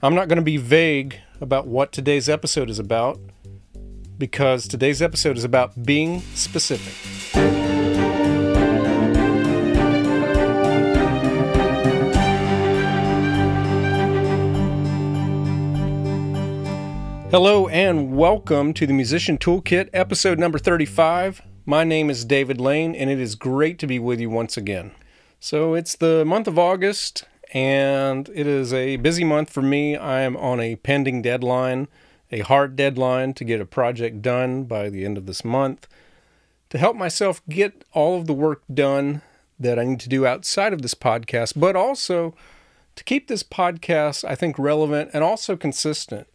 I'm not going to be vague about what today's episode is about because today's episode is about being specific. Hello and welcome to the Musician Toolkit, episode number 35. My name is David Lane, and it is great to be with you once again. So, it's the month of August, and it is a busy month for me. I am on a pending deadline, a hard deadline to get a project done by the end of this month. To help myself get all of the work done that I need to do outside of this podcast, but also to keep this podcast, I think, relevant and also consistent.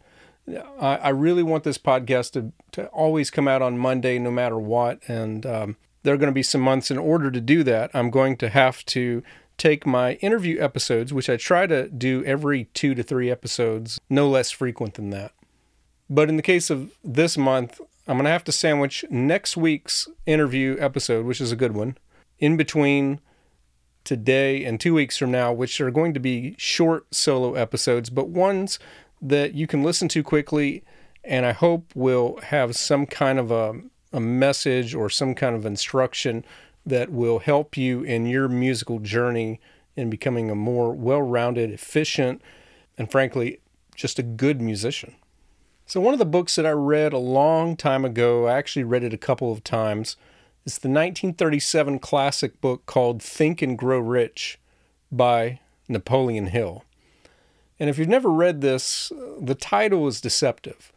I, I really want this podcast to, to always come out on Monday, no matter what. And um, there are going to be some months in order to do that. I'm going to have to take my interview episodes, which I try to do every two to three episodes, no less frequent than that. But in the case of this month, I'm going to have to sandwich next week's interview episode, which is a good one, in between today and two weeks from now, which are going to be short solo episodes, but ones that you can listen to quickly and I hope will have some kind of a, a message or some kind of instruction that will help you in your musical journey in becoming a more well rounded, efficient, and frankly, just a good musician. So, one of the books that I read a long time ago, I actually read it a couple of times, is the 1937 classic book called Think and Grow Rich by Napoleon Hill. And if you've never read this, uh, the title is deceptive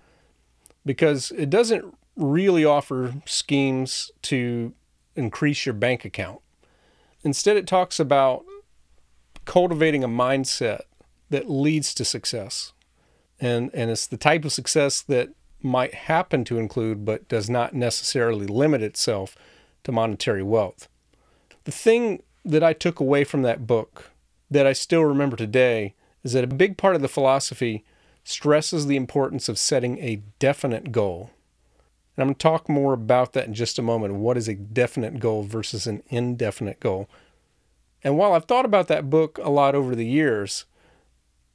because it doesn't really offer schemes to increase your bank account. Instead, it talks about cultivating a mindset that leads to success. And, and it's the type of success that might happen to include, but does not necessarily limit itself to monetary wealth. The thing that I took away from that book that I still remember today is that a big part of the philosophy stresses the importance of setting a definite goal. And I'm going to talk more about that in just a moment. What is a definite goal versus an indefinite goal? And while I've thought about that book a lot over the years,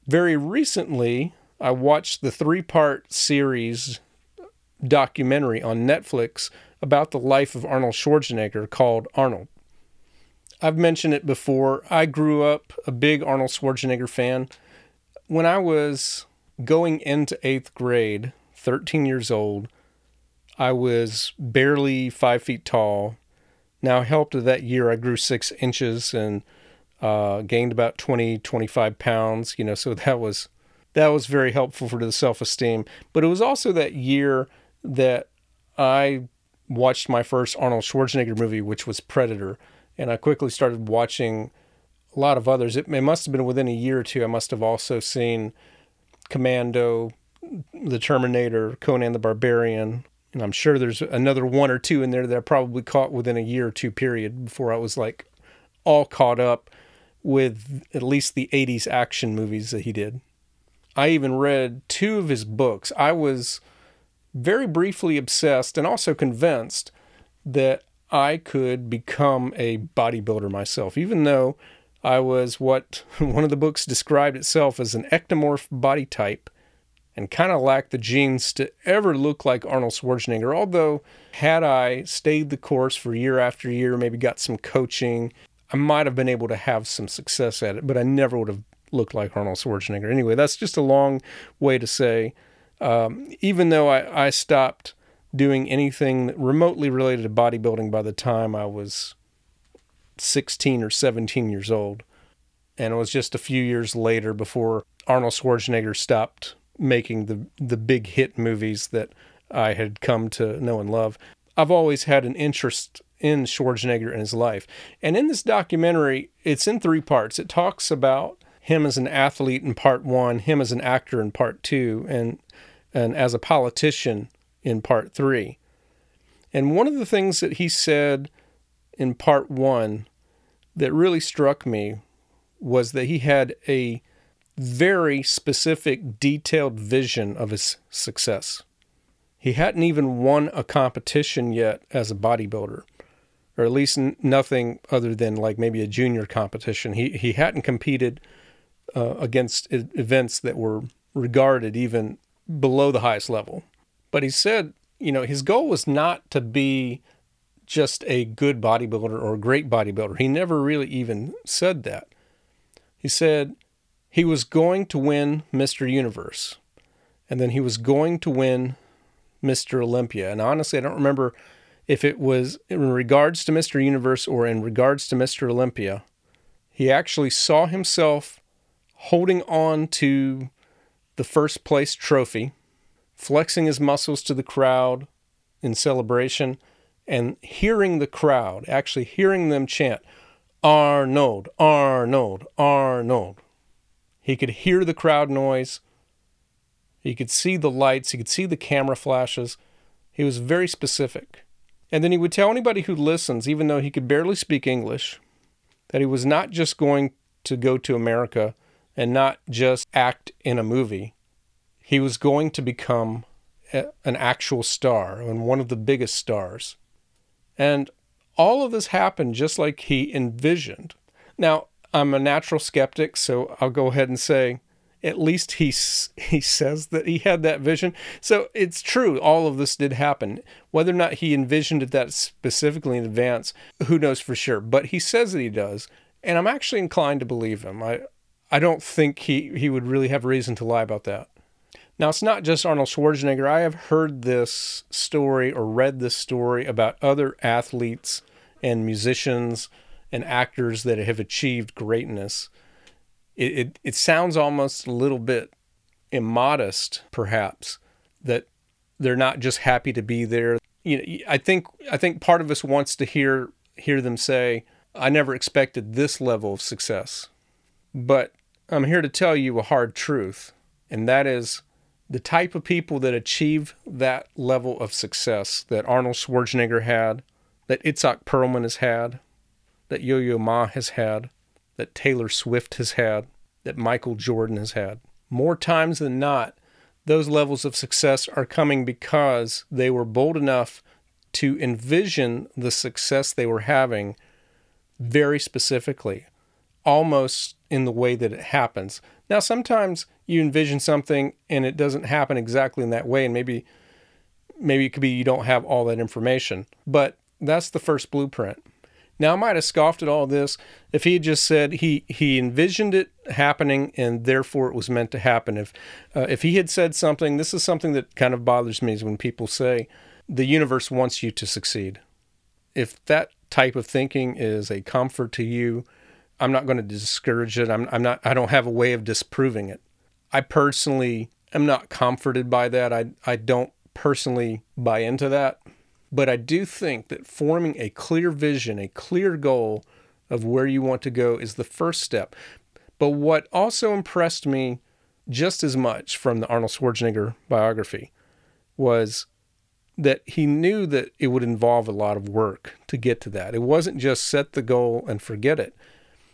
very recently I watched the three part series documentary on Netflix about the life of Arnold Schwarzenegger called Arnold. I've mentioned it before. I grew up a big Arnold Schwarzenegger fan when I was going into eighth grade, 13 years old, I was barely five feet tall. Now, helped that year, I grew six inches and uh, gained about 20, 25 pounds, you know, so that was that was very helpful for the self-esteem. But it was also that year that I watched my first Arnold Schwarzenegger movie, which was Predator, and I quickly started watching a lot of others. It, it must have been within a year or two. I must have also seen Commando, The Terminator, Conan the Barbarian, and I'm sure there's another one or two in there that I probably caught within a year or two period before I was like all caught up with at least the 80s action movies that he did. I even read two of his books. I was very briefly obsessed and also convinced that I could become a bodybuilder myself, even though I was what one of the books described itself as an ectomorph body type and kind of lacked the genes to ever look like Arnold Schwarzenegger. Although, had I stayed the course for year after year, maybe got some coaching, I might have been able to have some success at it, but I never would have looked like Arnold Schwarzenegger. Anyway, that's just a long way to say, um, even though I, I stopped doing anything remotely related to bodybuilding by the time I was 16 or 17 years old. And it was just a few years later before Arnold Schwarzenegger stopped making the the big hit movies that I had come to know and love. I've always had an interest in Schwarzenegger and his life. And in this documentary, it's in three parts. It talks about him as an athlete in part 1, him as an actor in part 2, and and as a politician in part 3. And one of the things that he said in part 1 that really struck me was that he had a very specific, detailed vision of his success. He hadn't even won a competition yet as a bodybuilder, or at least n- nothing other than like maybe a junior competition. He he hadn't competed uh, against events that were regarded even below the highest level. But he said, you know, his goal was not to be just a good bodybuilder or a great bodybuilder. He never really even said that. He said he was going to win Mr. Universe and then he was going to win Mr. Olympia. And honestly, I don't remember if it was in regards to Mr. Universe or in regards to Mr. Olympia. He actually saw himself holding on to the first place trophy, flexing his muscles to the crowd in celebration, and hearing the crowd, actually hearing them chant, Arnold, Arnold, Arnold. He could hear the crowd noise. He could see the lights. He could see the camera flashes. He was very specific. And then he would tell anybody who listens, even though he could barely speak English, that he was not just going to go to America and not just act in a movie. He was going to become a, an actual star and one of the biggest stars. And all of this happened just like he envisioned. Now, I'm a natural skeptic, so I'll go ahead and say at least he he says that he had that vision. So it's true, all of this did happen. Whether or not he envisioned it that specifically in advance, who knows for sure. But he says that he does, and I'm actually inclined to believe him. I I don't think he he would really have reason to lie about that. Now it's not just Arnold Schwarzenegger. I have heard this story or read this story about other athletes and musicians and actors that have achieved greatness it, it, it sounds almost a little bit immodest, perhaps, that they're not just happy to be there. You know, I think I think part of us wants to hear hear them say, "I never expected this level of success," but I'm here to tell you a hard truth, and that is the type of people that achieve that level of success that Arnold Schwarzenegger had, that Itzhak Perlman has had, that Yo Yo Ma has had, that Taylor Swift has had, that Michael Jordan has had. More times than not, those levels of success are coming because they were bold enough to envision the success they were having very specifically, almost in the way that it happens. Now, sometimes you envision something and it doesn't happen exactly in that way, and maybe maybe it could be you don't have all that information, but that's the first blueprint. Now, I might have scoffed at all this if he had just said he, he envisioned it happening and therefore it was meant to happen. If, uh, if he had said something, this is something that kind of bothers me is when people say the universe wants you to succeed. If that type of thinking is a comfort to you, I'm not going to discourage it. I'm, I'm not, I don't have a way of disproving it. I personally am not comforted by that. I, I don't personally buy into that. But I do think that forming a clear vision, a clear goal of where you want to go is the first step. But what also impressed me just as much from the Arnold Schwarzenegger biography was that he knew that it would involve a lot of work to get to that. It wasn't just set the goal and forget it.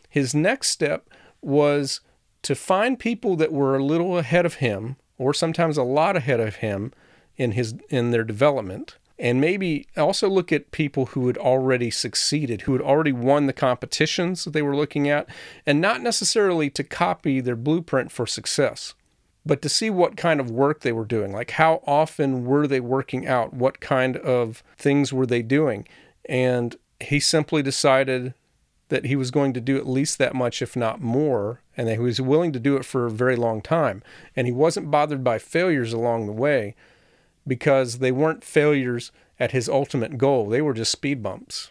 His next step was to find people that were a little ahead of him or sometimes a lot ahead of him in his in their development and maybe also look at people who had already succeeded, who had already won the competitions that they were looking at, and not necessarily to copy their blueprint for success, but to see what kind of work they were doing. Like, how often were they working out? What kind of things were they doing? And he simply decided that he was going to do at least that much, if not more, and that he was willing to do it for a very long time. And he wasn't bothered by failures along the way because they weren't failures at his ultimate goal, they were just speed bumps.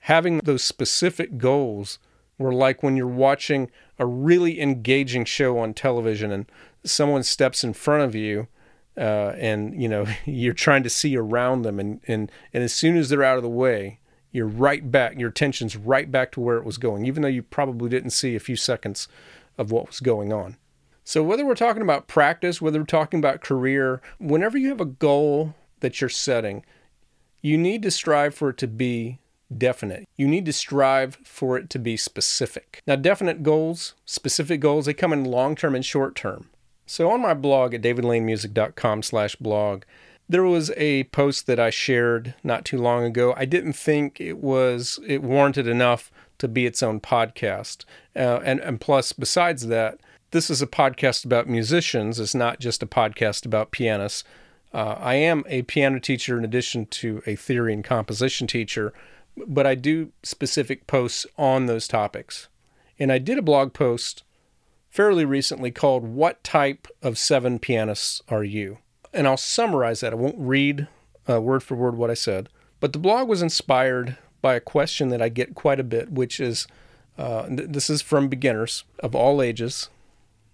Having those specific goals were like when you're watching a really engaging show on television and someone steps in front of you uh, and you know you're trying to see around them and, and and as soon as they're out of the way you're right back your attention's right back to where it was going even though you probably didn't see a few seconds of what was going on so, whether we're talking about practice, whether we're talking about career, whenever you have a goal that you're setting, you need to strive for it to be definite. You need to strive for it to be specific. Now, definite goals, specific goals, they come in long term and short term. So, on my blog at davidlanemusic.com/slash blog, there was a post that I shared not too long ago. I didn't think it was it warranted enough to be its own podcast, uh, and and plus, besides that, this is a podcast about musicians, it's not just a podcast about pianists. Uh, I am a piano teacher in addition to a theory and composition teacher, but I do specific posts on those topics. And I did a blog post fairly recently called What Type of Seven Pianists Are You? And I'll summarize that. I won't read uh, word for word what I said, but the blog was inspired by a question that I get quite a bit, which is uh, th- this is from beginners of all ages,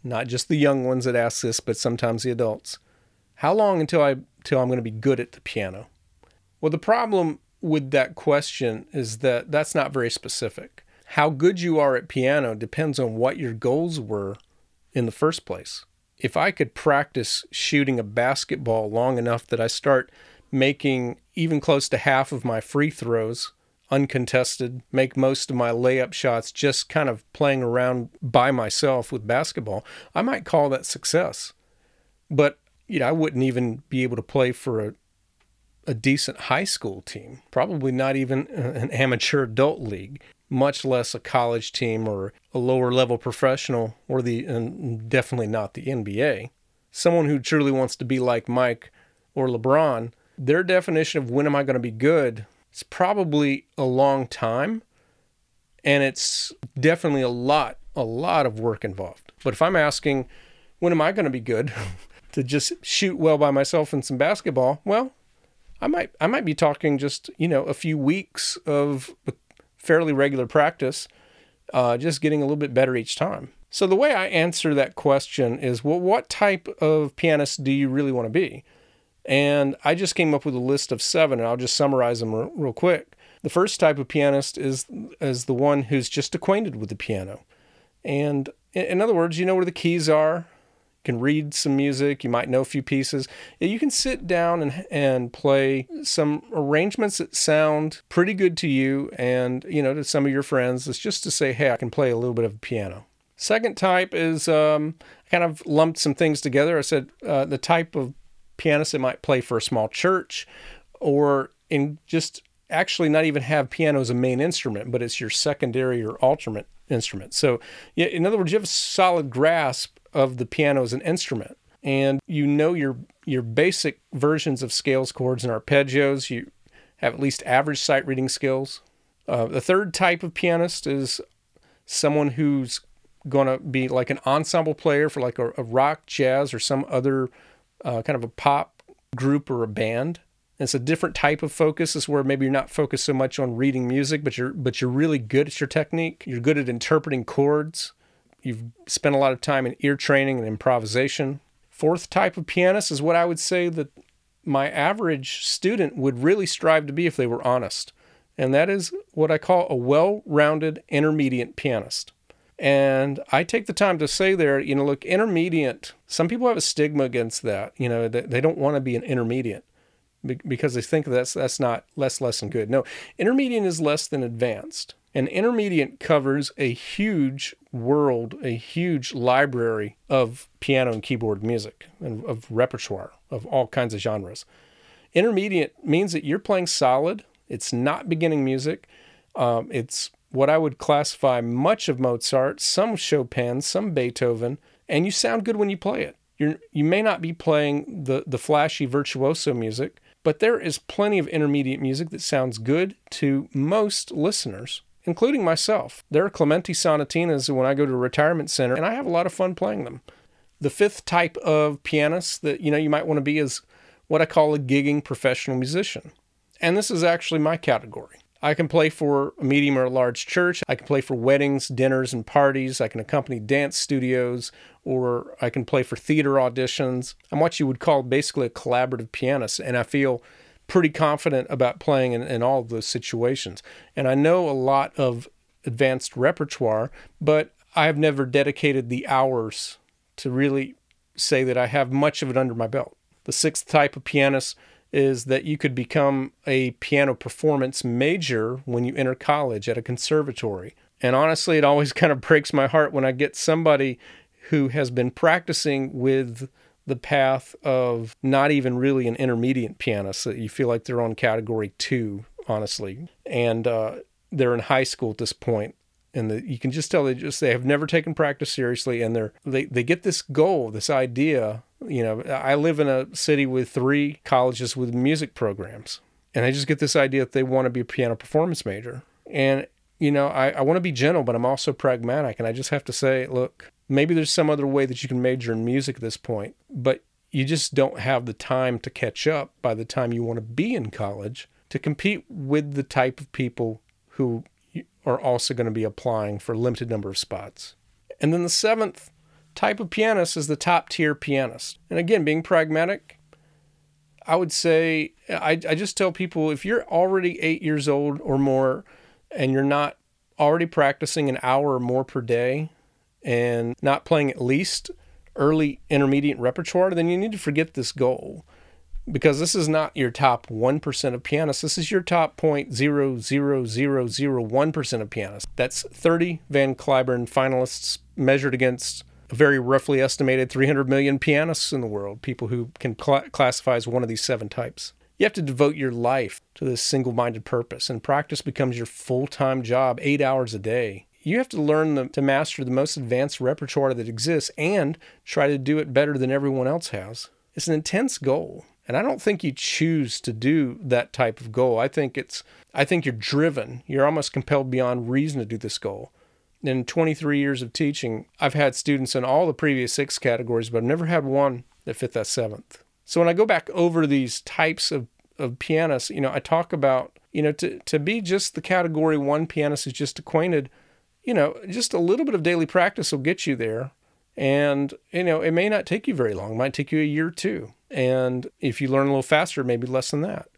not just the young ones that ask this, but sometimes the adults. How long until I till I'm going to be good at the piano? Well, the problem with that question is that that's not very specific. How good you are at piano depends on what your goals were in the first place. If I could practice shooting a basketball long enough that I start making even close to half of my free throws uncontested, make most of my layup shots just kind of playing around by myself with basketball, I might call that success. But you know, I wouldn't even be able to play for a a decent high school team, probably not even an amateur adult league, much less a college team or a lower level professional or the and definitely not the NBA. Someone who truly wants to be like Mike or LeBron, their definition of when am I going to be good is probably a long time and it's definitely a lot a lot of work involved. But if I'm asking when am I going to be good to just shoot well by myself in some basketball, well, I might I might be talking just you know a few weeks of fairly regular practice, uh, just getting a little bit better each time. So the way I answer that question is, well, what type of pianist do you really want to be? And I just came up with a list of seven, and I'll just summarize them real, real quick. The first type of pianist is is the one who's just acquainted with the piano, and in other words, you know where the keys are, can read some music, you might know a few pieces. You can sit down and, and play some arrangements that sound pretty good to you and, you know, to some of your friends. It's just to say, hey, I can play a little bit of piano. Second type is um, I kind of lumped some things together. I said uh, the type of pianist that might play for a small church or in just actually not even have piano as a main instrument, but it's your secondary or alternate instrument. So, in other words, you have a solid grasp of the piano as an instrument. And you know your your basic versions of scales chords and arpeggios. You have at least average sight reading skills uh, the third type of pianist is someone who's going to be like an ensemble player for like a, a rock jazz or some other uh, kind of a pop group or a band it's a different type of focus. Is where maybe you're not focused so much on reading music, but you're but you're really good at your technique. You're good at interpreting chords. You've spent a lot of time in ear training and improvisation. Fourth type of pianist is what I would say that my average student would really strive to be if they were honest. And that is what I call a well rounded intermediate pianist. And I take the time to say there, you know, look, intermediate, some people have a stigma against that. You know, they don't want to be an intermediate because they think that's that's not less less than good. No, intermediate is less than advanced. And intermediate covers a huge world, a huge library of piano and keyboard music and of repertoire of all kinds of genres. Intermediate means that you're playing solid. It's not beginning music. Um, it's what I would classify much of Mozart, some Chopin, some Beethoven, and you sound good when you play it. You're, you may not be playing the, the flashy virtuoso music, but there is plenty of intermediate music that sounds good to most listeners including myself. There are Clementi sonatinas when I go to a retirement center, and I have a lot of fun playing them. The fifth type of pianist that you know you might want to be is what I call a gigging professional musician. And this is actually my category. I can play for a medium or a large church. I can play for weddings, dinners, and parties. I can accompany dance studios, or I can play for theater auditions. I'm what you would call basically a collaborative pianist, and I feel pretty confident about playing in, in all of those situations. And I know a lot of advanced repertoire, but I've never dedicated the hours to really say that I have much of it under my belt. The sixth type of pianist is that you could become a piano performance major when you enter college at a conservatory. And honestly, it always kind of breaks my heart when I get somebody who has been practicing with the path of not even really an intermediate pianist. That you feel like they're on category two, honestly, and uh, they're in high school at this point. And the, you can just tell they just they have never taken practice seriously and they're they, they get this goal this idea you know i live in a city with three colleges with music programs and i just get this idea that they want to be a piano performance major. And you know i, I want to be gentle but i'm also pragmatic and i just have to say look maybe there's some other way that you can major in music at this point but you just don't have the time to catch up by the time you want to be in college to compete with the type of people who are also going to be applying for a limited number of spots. And then the seventh type of pianist is the top tier pianist. And again, being pragmatic, I would say I, I just tell people if you're already eight years old or more and you're not already practicing an hour or more per day and not playing at least early intermediate repertoire, then you need to forget this goal because this is not your top 1% of pianists. This is your top 0.00001% of pianists. That's 30 Van Cliburn finalists measured against a very roughly estimated 300 million pianists in the world, people who can cl- classify as one of these seven types. You have to devote your life to this single minded purpose, and practice becomes your full time job, eight hours a day. You have to learn the, to master the most advanced repertoire that exists and try to do it better than everyone else has. It's an intense goal. And I don't think you choose to do that type of goal. I think it's I think you're driven. You're almost compelled beyond reason to do this goal. In 23 years of teaching, I've had students in all the previous six categories, but I've never had one that fit that seventh. So when I go back over these types of, of pianists, you know, I talk about, you know, to, to be just the category one pianist who's just acquainted, you know, just a little bit of daily practice will get you there. And, you know, it may not take you very long. It might take you a year or two. And if you learn a little faster, maybe less than that.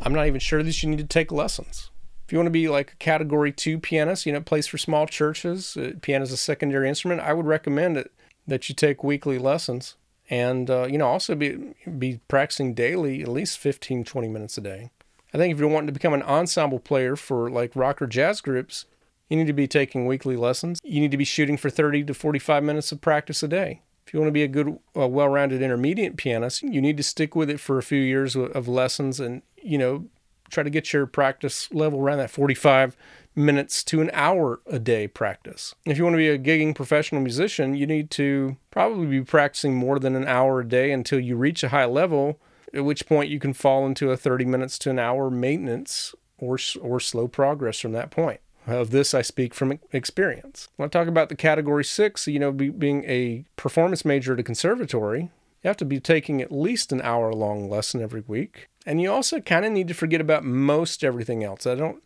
I'm not even sure that you need to take lessons. If you want to be like a category two pianist, you know, plays for small churches, uh, piano is a secondary instrument, I would recommend it that you take weekly lessons and, uh, you know, also be, be practicing daily, at least 15, 20 minutes a day. I think if you're wanting to become an ensemble player for like rock or jazz groups, you need to be taking weekly lessons. You need to be shooting for 30 to 45 minutes of practice a day. If you want to be a good, uh, well-rounded intermediate pianist, you need to stick with it for a few years of lessons, and you know, try to get your practice level around that 45 minutes to an hour a day practice. If you want to be a gigging professional musician, you need to probably be practicing more than an hour a day until you reach a high level, at which point you can fall into a 30 minutes to an hour maintenance or or slow progress from that point. Of this, I speak from experience. When I talk about the category six, you know, be, being a performance major at a conservatory, you have to be taking at least an hour long lesson every week. And you also kind of need to forget about most everything else. I don't,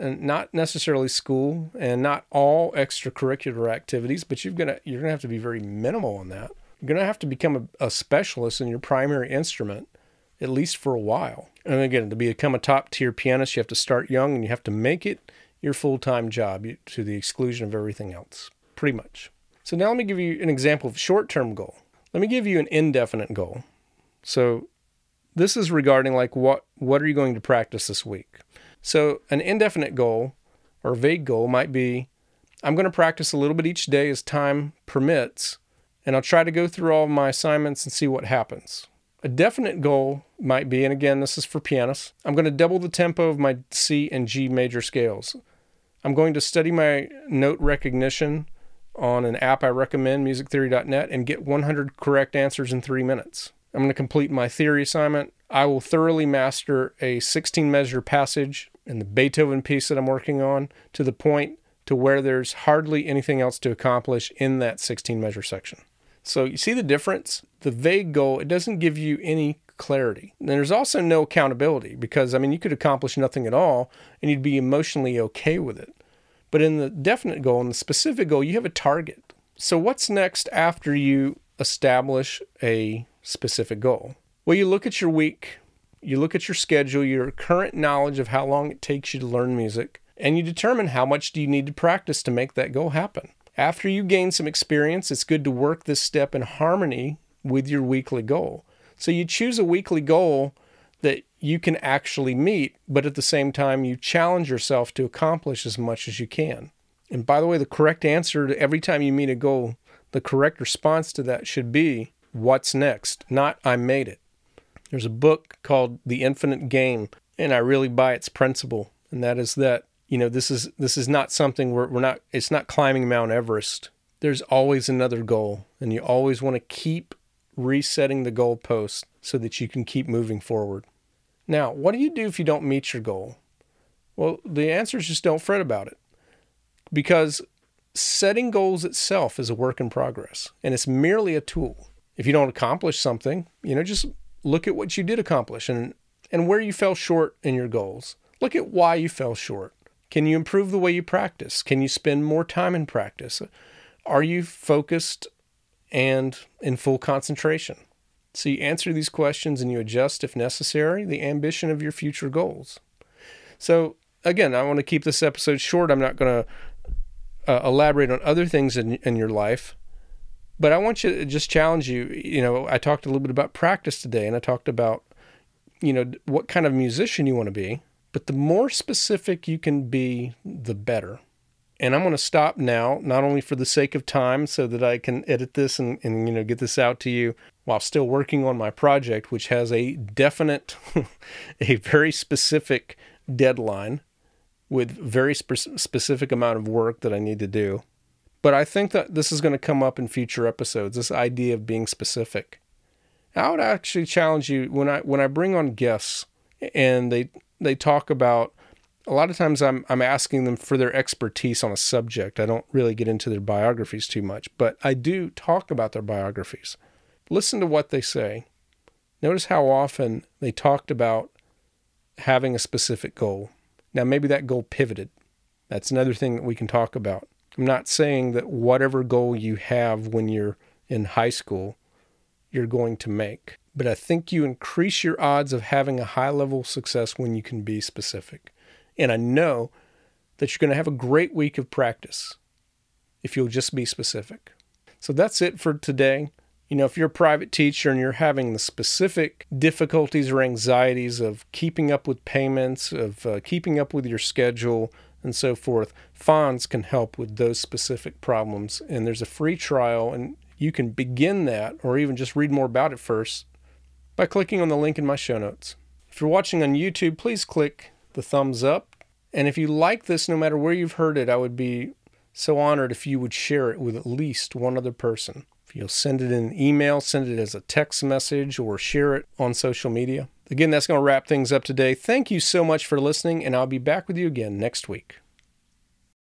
uh, not necessarily school and not all extracurricular activities, but you've gonna, you're going to have to be very minimal on that. You're going to have to become a, a specialist in your primary instrument, at least for a while. And again, to become a top tier pianist, you have to start young and you have to make it your full time job to the exclusion of everything else, pretty much. So now let me give you an example of short term goal. Let me give you an indefinite goal. So this is regarding like what what are you going to practice this week? So an indefinite goal or vague goal might be I'm going to practice a little bit each day as time permits, and I'll try to go through all my assignments and see what happens. A definite goal might be, and again, this is for pianists, I'm going to double the tempo of my C and G major scales. I'm going to study my note recognition on an app I recommend, musictheory.net, and get 100 correct answers in three minutes. I'm going to complete my theory assignment. I will thoroughly master a 16 measure passage in the Beethoven piece that I'm working on to the point to where there's hardly anything else to accomplish in that 16 measure section. So you see the difference? The vague goal, it doesn't give you any clarity. And there's also no accountability because, I mean, you could accomplish nothing at all and you'd be emotionally okay with it. But in the definite goal and the specific goal, you have a target. So, what's next after you establish a specific goal? Well, you look at your week, you look at your schedule, your current knowledge of how long it takes you to learn music, and you determine how much do you need to practice to make that goal happen. After you gain some experience, it's good to work this step in harmony with your weekly goal. So you choose a weekly goal that you can actually meet, but at the same time, you challenge yourself to accomplish as much as you can. And by the way, the correct answer to every time you meet a goal, the correct response to that should be, What's next? Not, I made it. There's a book called The Infinite Game, and I really buy its principle, and that is that you know, this is this is not something where we're not it's not climbing Mount Everest. There's always another goal, and you always want to keep resetting the goalpost so that you can keep moving forward. Now, what do you do if you don't meet your goal? Well, the answer is just don't fret about it. Because setting goals itself is a work in progress and it's merely a tool. If you don't accomplish something, you know, just look at what you did accomplish and, and where you fell short in your goals. Look at why you fell short. Can you improve the way you practice? Can you spend more time in practice? Are you focused and in full concentration? So you answer these questions and you adjust, if necessary, the ambition of your future goals. So, again, I want to keep this episode short. I'm not going to uh, elaborate on other things in, in your life. But I want you to just challenge you. You know, I talked a little bit about practice today, and I talked about, you know, what kind of musician you want to be. But the more specific you can be, the better. And I'm going to stop now, not only for the sake of time, so that I can edit this and, and you know get this out to you while still working on my project, which has a definite, a very specific deadline with very spe- specific amount of work that I need to do. But I think that this is going to come up in future episodes. This idea of being specific. I would actually challenge you when I when I bring on guests and they they talk about a lot of times I'm I'm asking them for their expertise on a subject. I don't really get into their biographies too much, but I do talk about their biographies. Listen to what they say. Notice how often they talked about having a specific goal. Now, maybe that goal pivoted. That's another thing that we can talk about. I'm not saying that whatever goal you have when you're in high school, you're going to make. But I think you increase your odds of having a high level of success when you can be specific. And I know that you're going to have a great week of practice if you'll just be specific. So that's it for today you know, if you're a private teacher and you're having the specific difficulties or anxieties of keeping up with payments, of uh, keeping up with your schedule, and so forth, Fons can help with those specific problems. And there's a free trial, and you can begin that or even just read more about it first by clicking on the link in my show notes. If you're watching on YouTube, please click the thumbs up. And if you like this, no matter where you've heard it, I would be so honored if you would share it with at least one other person. If You'll send it in an email, send it as a text message, or share it on social media. Again, that's going to wrap things up today. Thank you so much for listening, and I'll be back with you again next week.